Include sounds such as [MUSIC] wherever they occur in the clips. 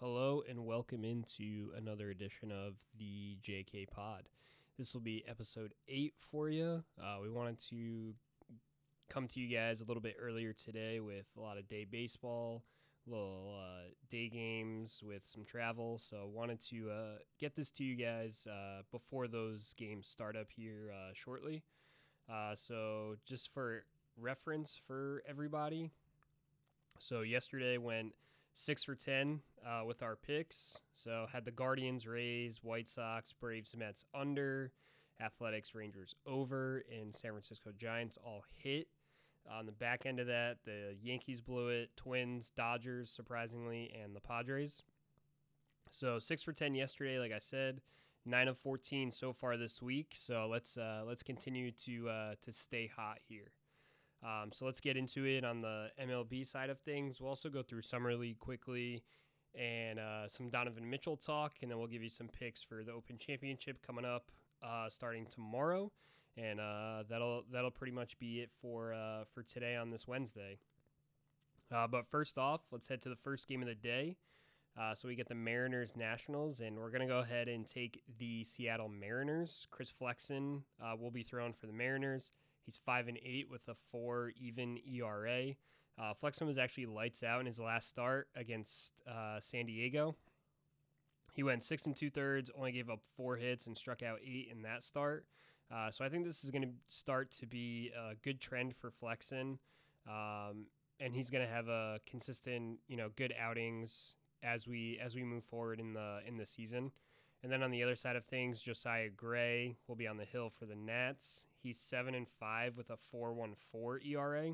Hello and welcome into another edition of the JK Pod. This will be episode eight for you. Uh, we wanted to come to you guys a little bit earlier today with a lot of day baseball, little uh, day games with some travel. So wanted to uh, get this to you guys uh, before those games start up here uh, shortly. Uh, so just for reference for everybody. So yesterday went six for ten uh, with our picks. So had the Guardians, Rays, White Sox, Braves, Mets under, Athletics, Rangers over, and San Francisco Giants all hit. On the back end of that, the Yankees blew it, Twins, Dodgers, surprisingly, and the Padres. So six for ten yesterday, like I said, nine of fourteen so far this week. So let's uh, let's continue to uh, to stay hot here. Um, so let's get into it on the MLB side of things. We'll also go through summer league quickly and uh, some Donovan Mitchell talk, and then we'll give you some picks for the Open Championship coming up uh, starting tomorrow and uh, that'll that'll pretty much be it for uh, for today on this Wednesday. Uh, but first off, let's head to the first game of the day. Uh, so we get the Mariners Nationals, and we're gonna go ahead and take the Seattle Mariners. Chris Flexen will be thrown for the Mariners. He's five and eight with a four even ERA. Uh, Flexen was actually lights out in his last start against San Diego. He went six and two thirds, only gave up four hits and struck out eight in that start. Uh, so I think this is going to start to be a good trend for Flexen, um, and he's going to have a consistent, you know, good outings as we as we move forward in the in the season. And then on the other side of things, Josiah Gray will be on the hill for the Nats. He's seven and five with a four one four ERA.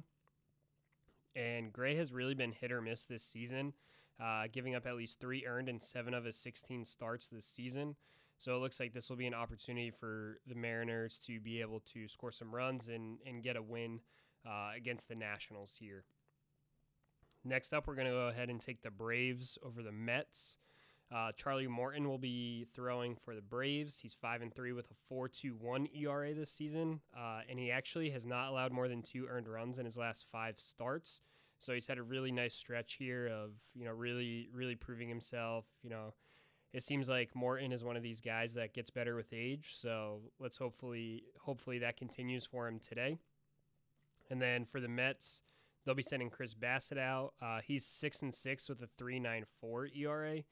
And Gray has really been hit or miss this season, uh, giving up at least three earned in seven of his 16 starts this season. So it looks like this will be an opportunity for the Mariners to be able to score some runs and, and get a win uh, against the Nationals here. Next up, we're going to go ahead and take the Braves over the Mets. Uh, Charlie Morton will be throwing for the Braves. He's five and three with a 4.21 ERA this season, uh, and he actually has not allowed more than two earned runs in his last five starts. So he's had a really nice stretch here of you know really really proving himself. You know, it seems like Morton is one of these guys that gets better with age. So let's hopefully hopefully that continues for him today. And then for the Mets, they'll be sending Chris Bassitt out. Uh, he's six and six with a three nine four ERA,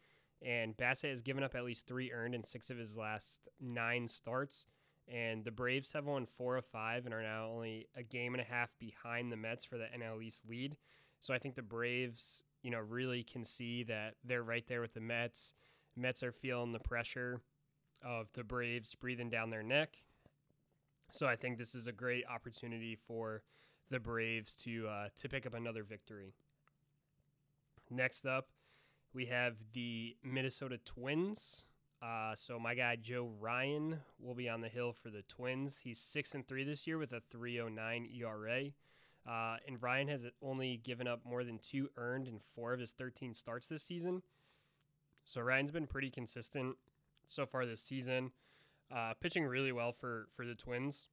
and Bassitt has given up at least three earned in six of his last nine starts. And the Braves have won four of five and are now only a game and a half behind the Mets for the NL East lead. So I think the Braves, you know, really can see that they're right there with the Mets. Mets are feeling the pressure of the Braves breathing down their neck. So I think this is a great opportunity for the Braves to uh, to pick up another victory. Next up, we have the Minnesota Twins. Uh, so my guy Joe Ryan will be on the hill for the Twins. He's six and three this year with a 3.09 ERA. Uh, and Ryan has only given up more than two earned in four of his 13 starts this season. So Ryan's been pretty consistent so far this season, uh, pitching really well for for the Twins.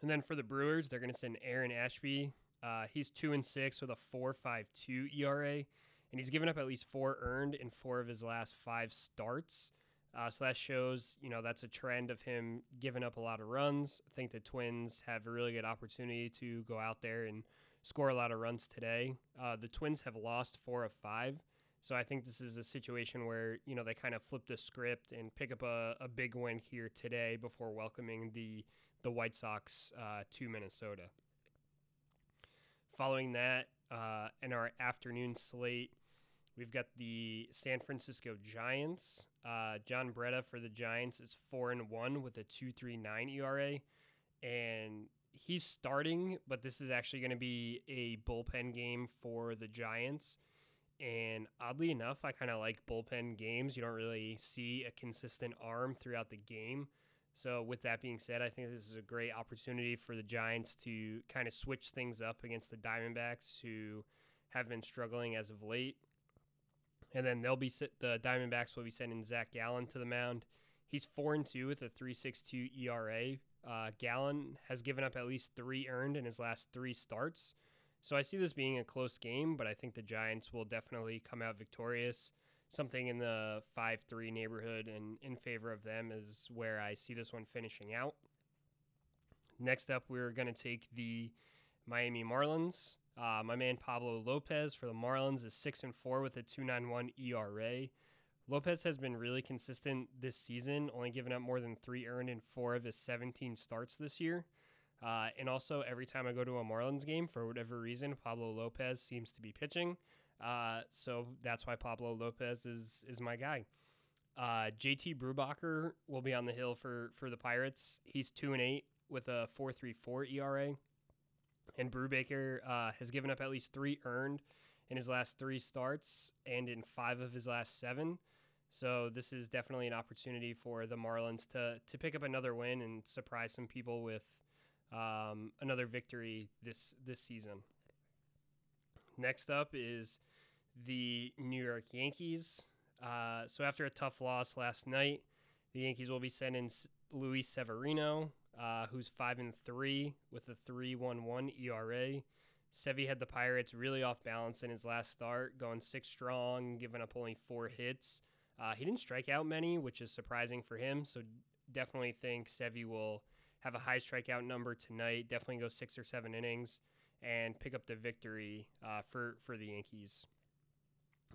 And then for the Brewers, they're going to send Aaron Ashby. Uh, he's two and six with a four five two ERA, and he's given up at least four earned in four of his last five starts. Uh, so that shows, you know, that's a trend of him giving up a lot of runs. I think the Twins have a really good opportunity to go out there and score a lot of runs today. Uh, the Twins have lost four of five. So I think this is a situation where, you know, they kind of flip the script and pick up a, a big win here today before welcoming the, the White Sox uh, to Minnesota. Following that, uh, in our afternoon slate, we've got the San Francisco Giants. Uh, John Brebbia for the Giants is 4 and 1 with a 2.39 ERA. And he's starting, but this is actually going to be a bullpen game for the Giants. And oddly enough, I kind of like bullpen games. You don't really see a consistent arm throughout the game. So, with that being said, I think this is a great opportunity for the Giants to kind of switch things up against the Diamondbacks, who have been struggling as of late. And then they'll be the Diamondbacks will be sending Zach Gallen to the mound. He's four and two with a 3.62 ERA. Uh, Gallen has given up at least three earned in his last three starts. So I see this being a close game, but I think the Giants will definitely come out victorious. Something in the 5 3 neighborhood and in favor of them is where I see this one finishing out. Next up, we're going to take the Miami Marlins. Uh, my man Pablo Lopez for the Marlins is 6 and 4 with a 291 ERA. Lopez has been really consistent this season, only giving up more than three earned in four of his 17 starts this year. Uh, and also, every time I go to a Marlins game, for whatever reason, Pablo Lopez seems to be pitching. Uh, so that's why Pablo Lopez is is my guy. Uh, JT Brubaker will be on the hill for for the Pirates. He's two and eight with a four three four ERA, and Brubaker uh, has given up at least three earned in his last three starts and in five of his last seven. So this is definitely an opportunity for the Marlins to to pick up another win and surprise some people with um, another victory this this season. Next up is the New York Yankees. Uh, so after a tough loss last night, the Yankees will be sending Luis Severino, uh, who's five and three with a three one one ERA. Sevy had the Pirates really off balance in his last start, going six strong, giving up only four hits. Uh, he didn't strike out many, which is surprising for him. So definitely think Sevy will have a high strikeout number tonight. Definitely go six or seven innings and pick up the victory uh, for for the Yankees.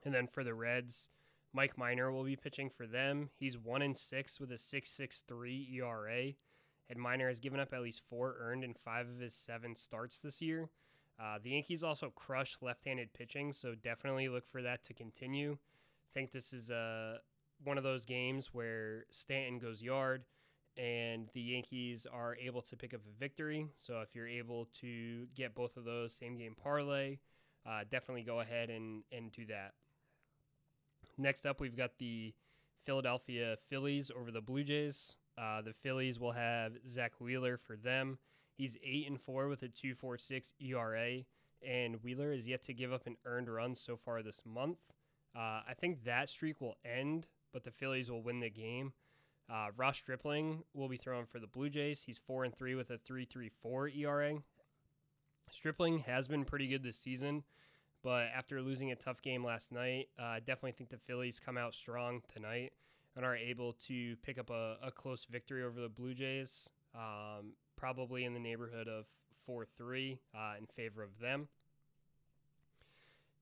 And then for the Reds, Mike Minor will be pitching for them. He's one in six with a six six three ERA. And Minor has given up at least four earned in five of his seven starts this year. Uh, the Yankees also crush left-handed pitching, so definitely look for that to continue. think this is a uh, one of those games where Stanton goes yard and the Yankees are able to pick up a victory. So if you're able to get both of those same game parlay, uh, definitely go ahead and, and do that. Next up, we've got the Philadelphia Phillies over the Blue Jays. Uh, the Phillies will have Zack Wheeler for them. He's eight and four with a two four six ERA, and Wheeler is yet to give up an earned run so far this month. Uh, I think that streak will end, but the Phillies will win the game. Uh, Ross Stripling will be throwing for the Blue Jays. He's four and three with a three three four ERA. Stripling has been pretty good this season, but after losing a tough game last night, uh, I definitely think the Phillies come out strong tonight and are able to pick up a, a close victory over the Blue Jays, um, probably in the neighborhood of 4 3 uh, in favor of them.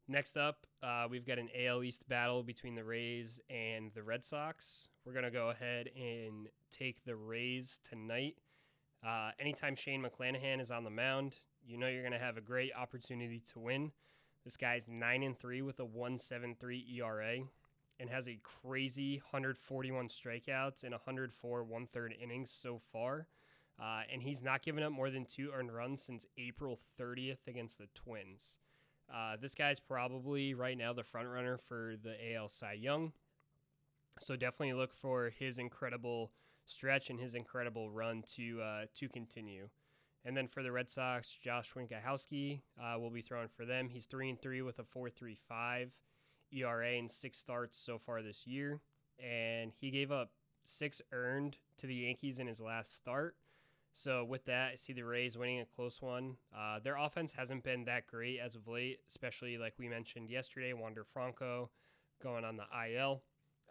Next up, uh, we've got an AL East battle between the Rays and the Red Sox. We're going to go ahead and take the Rays tonight. Uh, anytime Shane McClanahan is on the mound, you know you're going to have a great opportunity to win. This guy's 9 and 3 with a 173 ERA and has a crazy 141 strikeouts in 104 one third innings so far. Uh, and he's not given up more than two earned runs since April 30th against the Twins. Uh, this guy's probably right now the front runner for the AL Cy Young. So definitely look for his incredible stretch and his incredible run to uh, to continue. And then for the Red Sox, Josh Winckowski uh, will be throwing for them. He's three and three with a four three five ERA and six starts so far this year, and he gave up six earned to the Yankees in his last start. So with that, I see the Rays winning a close one. Uh, their offense hasn't been that great as of late, especially like we mentioned yesterday, Wander Franco going on the IL.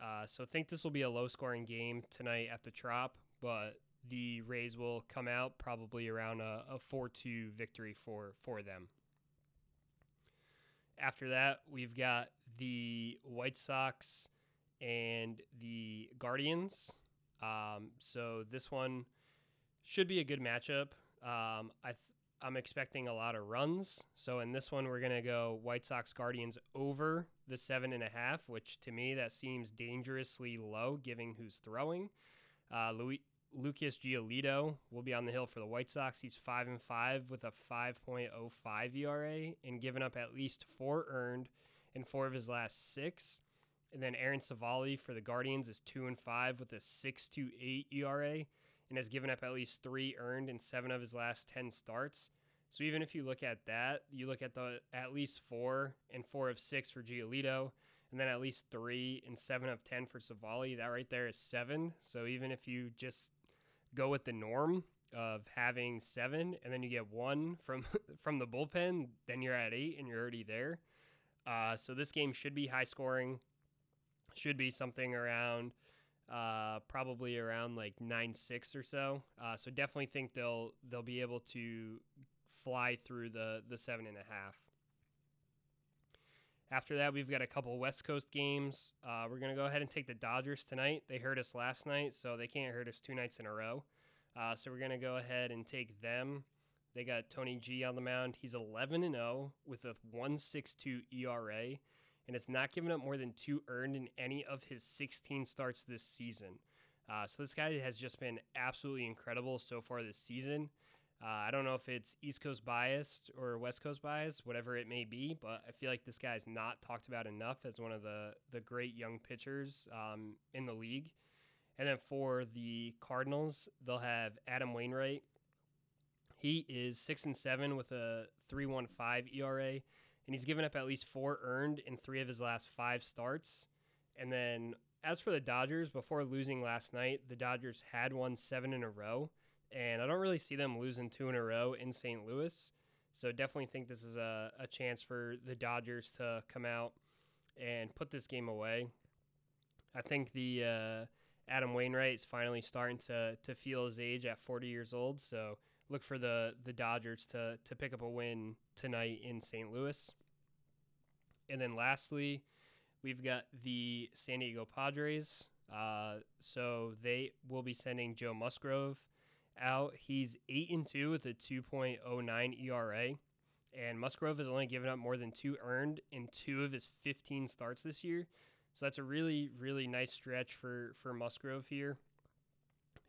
Uh, so I think this will be a low-scoring game tonight at the Trop, but the Rays will come out probably around a, a 4-2 victory for for them. After that, we've got the White Sox and the Guardians. Um, so this one should be a good matchup. Um, I th- I'm expecting a lot of runs. So in this one, we're gonna go White Sox Guardians over the seven and a half, which to me that seems dangerously low, given who's throwing. Uh, Louis, Lucas Giolito will be on the hill for the White Sox. He's five and five with a 5.05 ERA and given up at least four earned in four of his last six. And then Aaron Civale for the Guardians is two and five with a 6.28 ERA and has given up at least three earned in seven of his last 10 starts. So even if you look at that, you look at the at least four and four of six for Giolito, and then at least three and seven of 10 for Civale. that right there is seven. So even if you just go with the norm of having seven and then you get one from [LAUGHS] from the bullpen, then you're at eight and you're already there. Uh, so this game should be high scoring. should be something around uh, probably around like nine six or so. Uh, so definitely think they'll they'll be able to fly through the the seven and a half. After that, we've got a couple West Coast games. Uh, we're gonna go ahead and take the Dodgers tonight. They hurt us last night, so they can't hurt us two nights in a row. Uh, so we're gonna go ahead and take them. They got Tony G on the mound. He's 11 and 0 with a 1.62 ERA and has not given up more than two earned in any of his 16 starts this season. Uh, so this guy has just been absolutely incredible so far this season. Uh, I don't know if it's East Coast biased or West Coast biased, whatever it may be, but I feel like this guy's not talked about enough as one of the the great young pitchers um, in the league. And then for the Cardinals, they'll have Adam Wainwright. He is six and seven with a three one five ERA and he's given up at least four earned in three of his last five starts. And then as for the Dodgers, before losing last night, the Dodgers had won seven in a row, and I don't really see them losing two in a row in St. Louis. So definitely think this is a, a chance for the Dodgers to come out and put this game away. I think the uh, Adam Wainwright is finally starting to to feel his age at 40 years old. So look for the the Dodgers to to pick up a win tonight in St. Louis. And then lastly, we've got the San Diego Padres. Uh, so they will be sending Joe Musgrove out. He's eight and two with a 2.09 ERA, and Musgrove has only given up more than two earned in two of his 15 starts this year. So that's a really really nice stretch for for Musgrove here.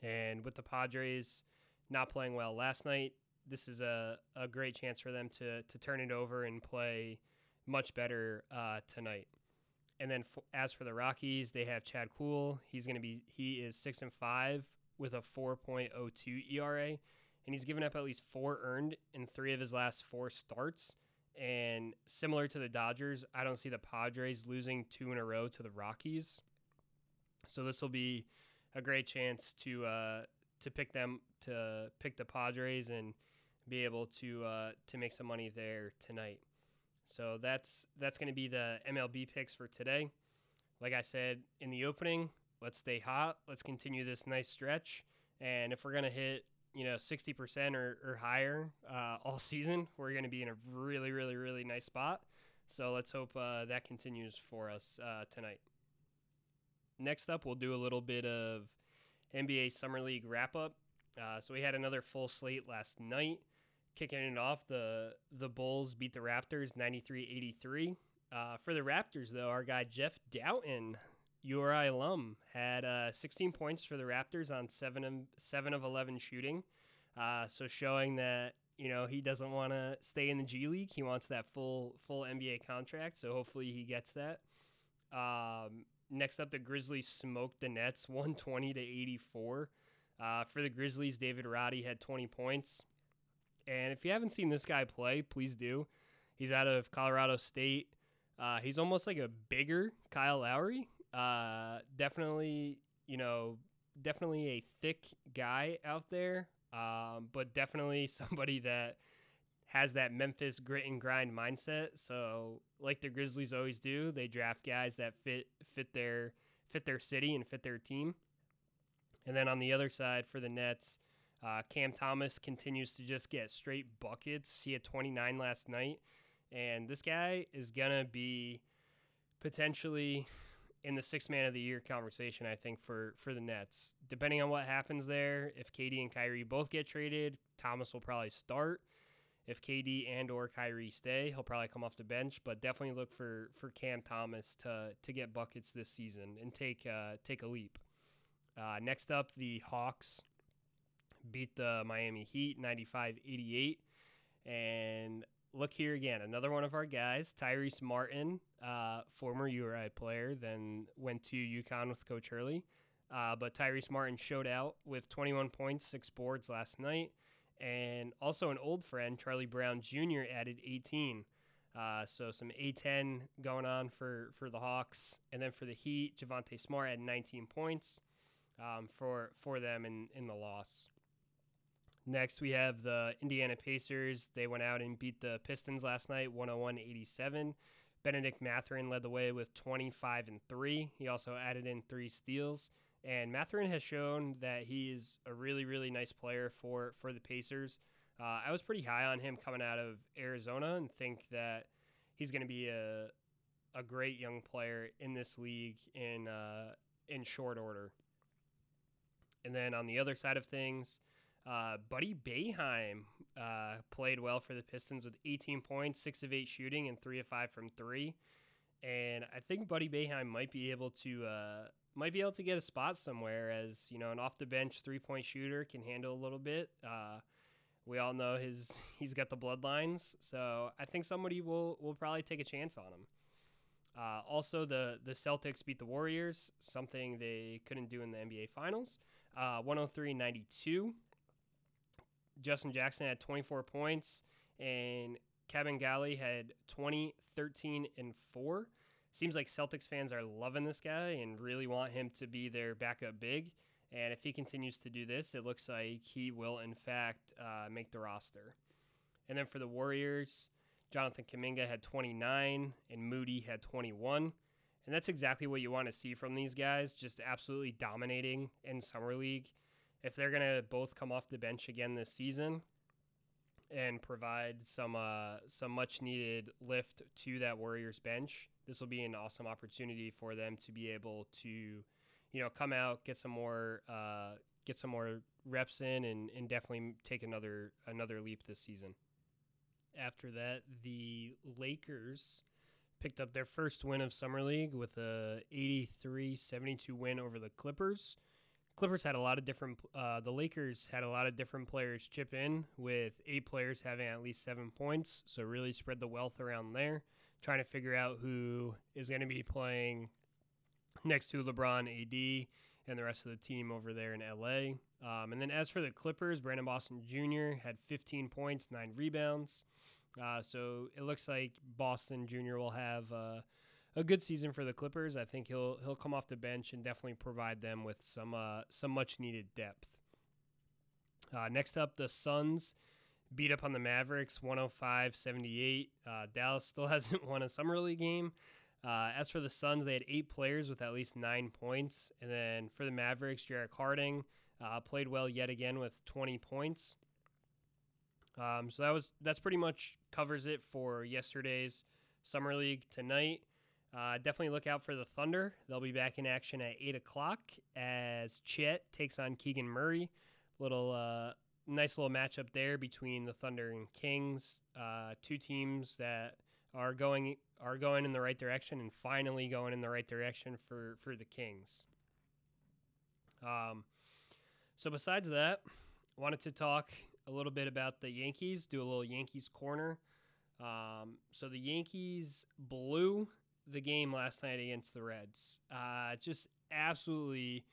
And with the Padres not playing well last night, this is a, a great chance for them to to turn it over and play much better uh, tonight. And then f- as for the Rockies, they have Chad Kuhl. He's going to be he is six and five with a 4.02 ERA, and he's given up at least four earned in three of his last four starts. And similar to the Dodgers, I don't see the Padres losing two in a row to the Rockies. So this will be a great chance to uh, to pick them to pick the Padres and be able to uh, to make some money there tonight. So that's that's going to be the MLB picks for today. Like I said in the opening, let's stay hot. Let's continue this nice stretch. And if we're going to hit, you know, 60% or, or higher uh, all [LAUGHS] season, we're going to be in a really, really, really nice spot. So let's hope uh, that continues for us uh, tonight. Next up, we'll do a little bit of NBA Summer League wrap up. Uh, so we had another full slate last night kicking it off, the the Bulls beat the Raptors 93-83. Uh, for the Raptors, though, our guy Jeff Dowtin, URI alum, had uh, 16 points for the Raptors on seven of, seven of 11 shooting. Uh, so showing that you know he doesn't want to stay in the G League, he wants that full full NBA contract. So hopefully he gets that. Um, next up, the Grizzlies smoked the Nets 120 to 84. Uh, for the Grizzlies, David Roddy had 20 points. And if you haven't seen this guy play, please do. He's out of Colorado State. Uh, he's almost like a bigger Kyle Lowry. Uh, definitely, you know, definitely a thick guy out there, um, but definitely [LAUGHS] somebody that has that Memphis grit and grind mindset. So, like the Grizzlies always do, they draft guys that fit fit their fit their city and fit their team. And then on the other side for the Nets, uh, Cam Thomas continues to just get straight buckets. He had 29 last night, and this guy is gonna be potentially in the six man of the year conversation. I think for for the Nets, depending on what happens there. If KD and Kyrie both get traded, Thomas will probably start. If KD and or Kyrie stay, he'll probably come off the bench. But definitely look for for Cam Thomas to to get buckets this season and take uh, take a leap. Uh, next up, the Hawks beat the Miami Heat 95 88. And look here again, another one of our guys, Tyrese Martin, uh, former URI player, then went to UConn with Coach Hurley. Uh, but Tyrese Martin showed out with 21 points, six boards last night. And also an old friend, Charlie Brown Jr., added 18. Uh, so some A10 going on for, for the Hawks. And then for the Heat, Javonte Smart had 19 points um, for, for them in, in the loss. Next, we have the Indiana Pacers. They went out and beat the Pistons last night, 101 87. Bennedict Mathurin led the way with 25 and 3. He also added in three steals. And Mathurin has shown that he is a really, really nice player for, for the Pacers. Uh, I was pretty high on him coming out of Arizona and think that he's going to be a, a great young player in this league in, uh, in short order. And then on the other side of things, uh, Buddy Boeheim uh, played well for the Pistons with 18 points, 6 of 8 shooting, and 3 of 5 from 3. And I think Buddy Boeheim might be able to uh, might be able to get a spot somewhere as you know an off the bench three point shooter can handle a little bit. Uh, we all know his [LAUGHS] he's got the bloodlines, so I think somebody will will probably take a chance on him. Uh, also, the the Celtics beat the Warriors, something they couldn't do in the NBA Finals, uh, 103-92. Justin Jackson had 24 points, and Kabengele had 20, 13, and 4. Seems like Celtics fans are loving this guy and really want him to be their backup big. And if he continues to do this, it looks like he will, in fact, uh, make the roster. And then for the Warriors, Jonathan Kuminga had 29 and Moody had 21. And that's exactly what you want to see from these guys, just absolutely dominating in Summer League if they're to both come off the bench again this season and provide some uh, some much needed lift to that Warriors bench, this will be an awesome opportunity for them to be able to, you know, come out get some more uh, get some more reps in and, and definitely take another another leap this season. After that, the Lakers picked up their first win of summer league with a 83-72 win over the Clippers. Clippers had a lot of different. Uh, the Lakers had a lot of different players chip in, with eight players having at least seven points. So really spread the wealth around there, trying to figure out who is going to be playing next to LeBron, AD, and the rest of the team over there in LA. Um, and then as for the Clippers, Brandon Boston Jr. had 15 points, nine rebounds. Uh, so it looks like Boston Jr. will have. Uh, a good season for the Clippers. I think he'll he'll come off the bench and definitely provide them with some uh, some much needed depth. Uh, next up, the Suns beat up on the Mavericks 105-78. Uh, Dallas still [LAUGHS] hasn't won a summer league game. Uh, as for the Suns, they had eight players with at least nine points, and then for the Mavericks, Jarrett Harding uh, played well yet again with 20 points. Um, so that was that's pretty much covers it for yesterday's summer league tonight. Uh, definitely look out for the Thunder. They'll be back in action at 8 o'clock as Chet takes on Keegan Murray. Little uh, nice little matchup there between the Thunder and Kings. Uh, two teams that are going are going in the right direction and finally going in the right direction for for the Kings. Um, so besides that, wanted to talk a little bit about the Yankees. Do a little Yankees corner. Um, so the Yankees blew the game last night against the Reds. Uh, just absolutely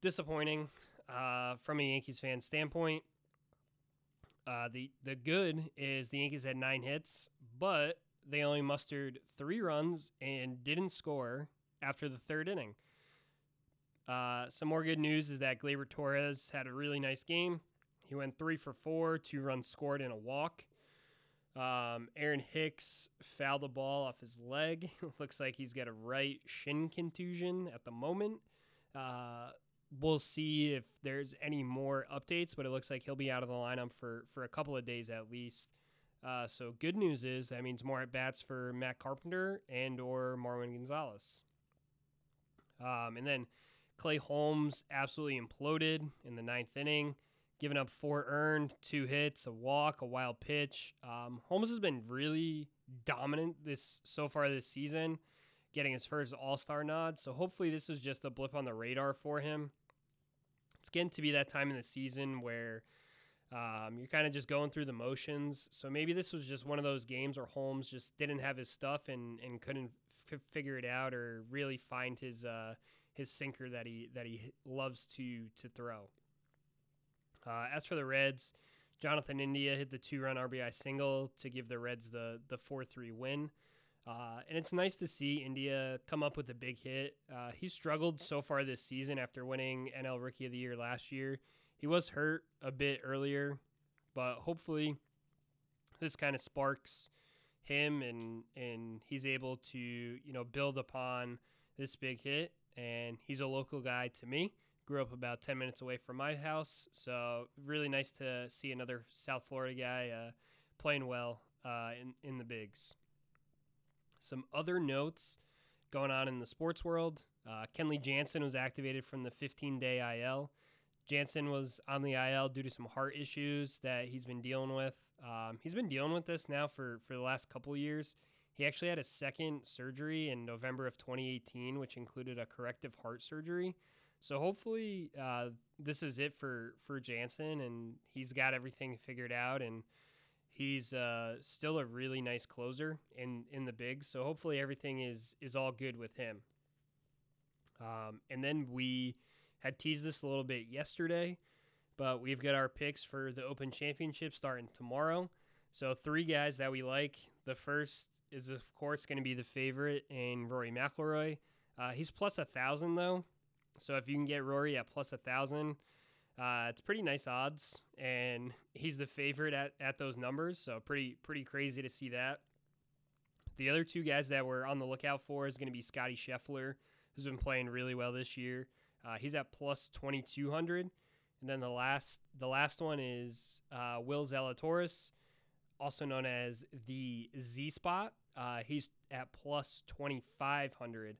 disappointing uh, from a Yankees fan standpoint. Uh, the the good is the Yankees had nine hits, but they only mustered three runs and didn't score after the third inning. Uh, some more good news is that Gleyber Torres had a really nice game. He went three for four, two runs scored, and a walk. Um, Aaron Hicks fouled the ball off his leg. [LAUGHS] Looks like he's got a right shin contusion at the moment. Uh, we'll see if there's any more updates, but it looks like he'll be out of the lineup for, for a couple of days at least. Uh, so good news is that means more at bats for Matt Carpenter and or Marwin Gonzalez. Um, and then Clay Holmes absolutely imploded in the ninth inning giving up four earned, two hits, a walk, a wild pitch. Um, Holmes has been really dominant this so far this season, getting his first All Star nod. So hopefully this is just a blip on the radar for him. It's getting to be that time in the season where um, you're kind of just going through the motions. So maybe this was just one of those games where Holmes just didn't have his stuff and, and couldn't f- figure it out or really find his uh, his sinker that he that he loves to to throw. Uh, as for the Reds, Jonathan India hit the two run RBI single to give the Reds the, the 4 3 win. Uh, and it's nice to see India come up with a big hit. Uh, he struggled so far this season after winning NL Rookie of the Year last year. He was hurt a bit earlier, but hopefully this kind of sparks him and and he's able to you know build upon this big hit and he's a local guy to me grew up about 10 minutes away from my house so really nice to see another south florida guy uh, playing well uh, in, in the bigs some other notes going on in the sports world uh, kenley jansen was activated from the 15 day il jansen was on the il due to some heart issues that he's been dealing with um, he's been dealing with this now for, for the last couple years. He actually had a second surgery in November of 2018, which included a corrective heart surgery. So hopefully, uh, this is it for for Jansen, and he's got everything figured out, and he's uh, still a really nice closer in in the big. So hopefully, everything is is all good with him. Um, and then we had teased this a little bit yesterday. But we've got our picks for the Open Championship starting tomorrow. So three guys that we like. The first is of course going to be the favorite in Rory McIlroy. Uh, he's plus a thousand though, so if you can get Rory at plus a thousand, uh, it's pretty nice odds, and he's the favorite at, at those numbers. So pretty pretty crazy to see that. The other two guys that we're on the lookout for is going to be Scottie Scheffler, who's been playing really well this year. Uh, he's at plus twenty two hundred. And then the last the last one is uh, Will Zalatoris, also known as the Z Spot. Uh, he's at plus twenty five hundred.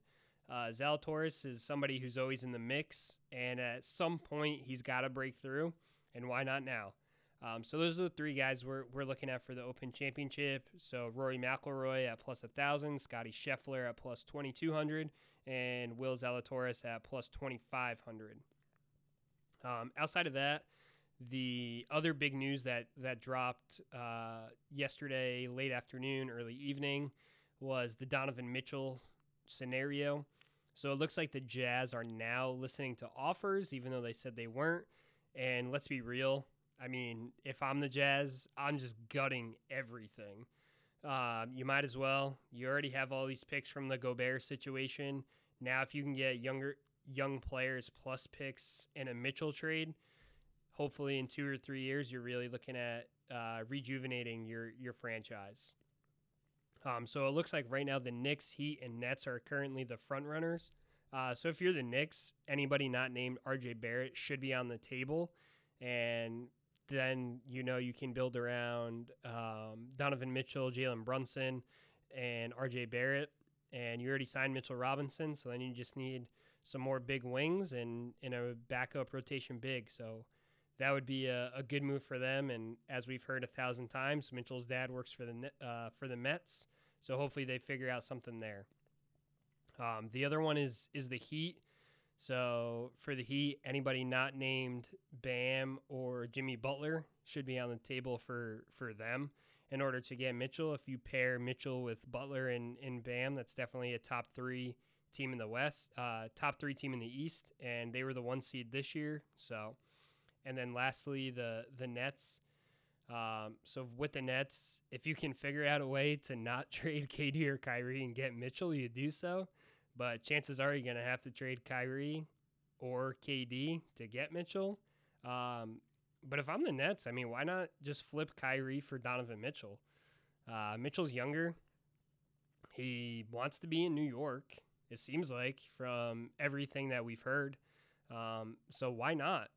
Uh, Zalatoris is somebody who's always in the mix, and at some point he's got to break through, and why not now? Um, so those are the three guys we're, we're looking at for the Open Championship. So Rory McIlroy at plus a thousand, Scottie Scheffler at plus twenty two hundred, and Will Zalatoris at plus twenty five hundred. Um, outside of that, the other big news that that dropped uh, yesterday, late afternoon, early evening, was the Donovan Mitchell scenario. So it looks like the Jazz are now listening to offers, even though they said they weren't. And let's be real. I mean, if I'm the Jazz, I'm just gutting everything. Um, you might as well. You already have all these picks from the Gobert situation. Now, if you can get younger young players plus picks in a Mitchell trade, hopefully in two or three years, you're really looking at uh, rejuvenating your your franchise. Um, so it looks like right now the Knicks, Heat, and Nets are currently the front runners. Uh, so if you're the Knicks, anybody not named RJ Barrett should be on the table, and then you know you can build around um, Donovan Mitchell, Jalen Brunson, and RJ Barrett, and you already signed Mitchell Robinson, so then you just need some more big wings and in a backup rotation big. So that would be a, a, good move for them. And as we've heard a thousand times, Mitchell's dad works for the uh, for the Mets, so hopefully they figure out something there. Um, the other one is is the Heat. So for the Heat, anybody not named Bam or Jimmy Butler should be on the table for for them in order to get Mitchell. If you pair Mitchell with Butler and, and Bam, that's definitely a top three team in the West, uh, top three team in the East, and they were the one seed this year. So, and then lastly, the the Nets. Um, so with the Nets, if you can figure out a way to not [LAUGHS] trade KD or Kyrie and get Mitchell, you do so. But chances are you're gonna have to trade Kyrie or KD to get Mitchell. Um, but if I'm the Nets, I mean, why not just flip Kyrie for Donovan Mitchell? Uh, Mitchell's younger. He wants to be in New York it seems like from everything that we've heard. Um, so why not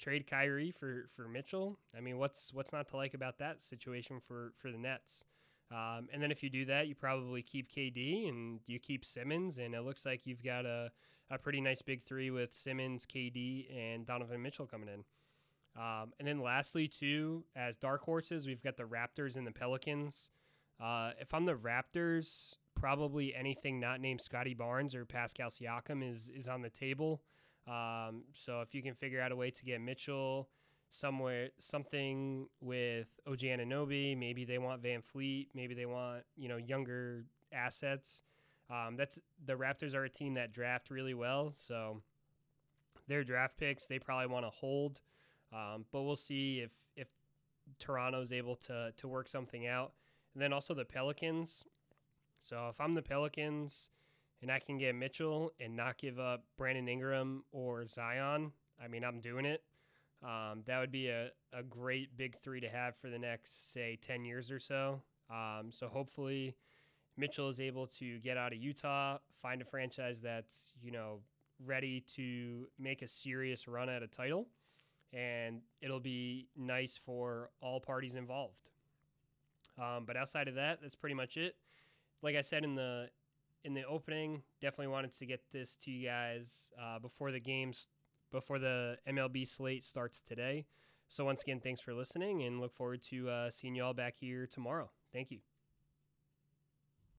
trade Kyrie for for Mitchell? I mean, what's what's not to like about that situation for for the Nets? Um, and then if you do that, you probably keep KD and you keep Simmons, and it looks like you've got a, a pretty nice big three with Simmons, KD, and Donovan Mitchell coming in. Um, and then lastly, too, as dark horses, we've got the Raptors and the Pelicans. Uh, if I'm the Raptors, probably anything not named Scottie Barnes or Pascal Siakam is is on the table. Um, so if you can figure out a way to get Mitchell somewhere, something with OG Anunoby, maybe they want VanVleet, maybe they want you know younger assets. Um, that's the Raptors are a team that draft really well, so their draft picks they probably want to hold. Um, but we'll see if if Toronto's able to to work something out. And then also the Pelicans. So if I'm the Pelicans and I can get Mitchell and not give up Brandon Ingram or Zion, I mean, I'm doing it. Um, that would be a, a great big three to have for the next, say, 10 years or so. Um, so hopefully Mitchell is able to get out of Utah, find a franchise that's, you know, ready to make a serious run at a title. And it'll be nice for all parties involved. Um, but outside of that, that's pretty much it. Like I said in the in the opening, definitely wanted to get this to you guys uh, before the games, before the MLB slate starts today. So once again, thanks for listening, and look forward to uh, seeing you all back here tomorrow. Thank you.